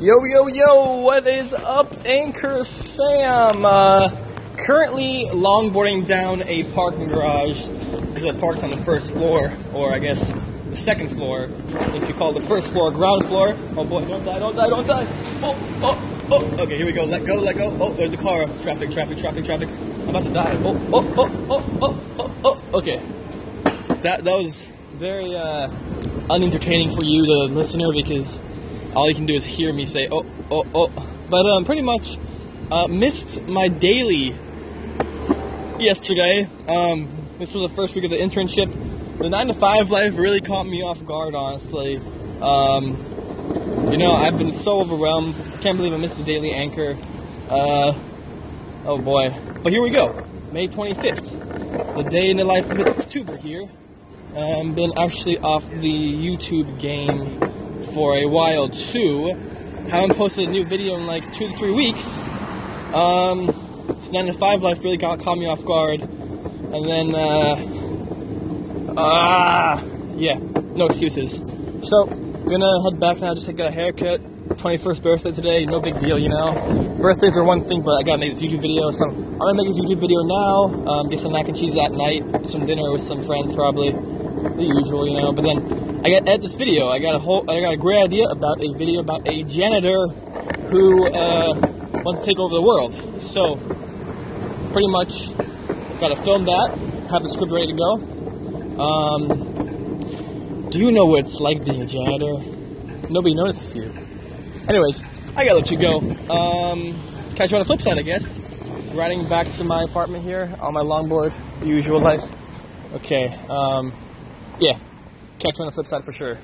Yo, yo, yo, what is up, Anchor fam? Uh, currently longboarding down a parking garage because I parked on the first floor, or I guess the second floor, if you call the first floor ground floor. Oh boy, don't die, don't die, don't die. Oh, oh, oh. Okay, here we go. Let go, let go. Oh, there's a car. Traffic, traffic, traffic, traffic. I'm about to die. Oh, oh, oh, oh, oh, oh, oh. Okay. That, that was very uh, unentertaining for you, the listener, because all you can do is hear me say, oh, oh, oh. But um, pretty much uh, missed my daily yesterday. Um, this was the first week of the internship. The 9 to 5 life really caught me off guard, honestly. Um, you know, I've been so overwhelmed. Can't believe I missed the daily anchor. Uh, oh boy. But here we go. May 25th. The day in the life of a tuber here. Um, been actually off the YouTube game for a while too. Haven't posted a new video in like two to three weeks. Um, this 9 to 5 life really got caught me off guard. And then, uh, ah, yeah, no excuses. So, gonna head back now, just get a haircut. 21st birthday today, no big deal, you know. Birthdays are one thing, but I gotta make this YouTube video, so I'm gonna make this YouTube video now. Um, get some mac and cheese at night, some dinner with some friends probably, the usual, you know. But then I got edit this video. I got a whole, I got a great idea about a video about a janitor who uh, wants to take over the world. So pretty much got to film that, have the script ready to go. Um, do you know what it's like being a janitor? Nobody notices you. Anyways, I gotta let you go. Um, catch you on the flip side, I guess. Riding back to my apartment here on my longboard, usual life. Okay, um, yeah, catch you on the flip side for sure.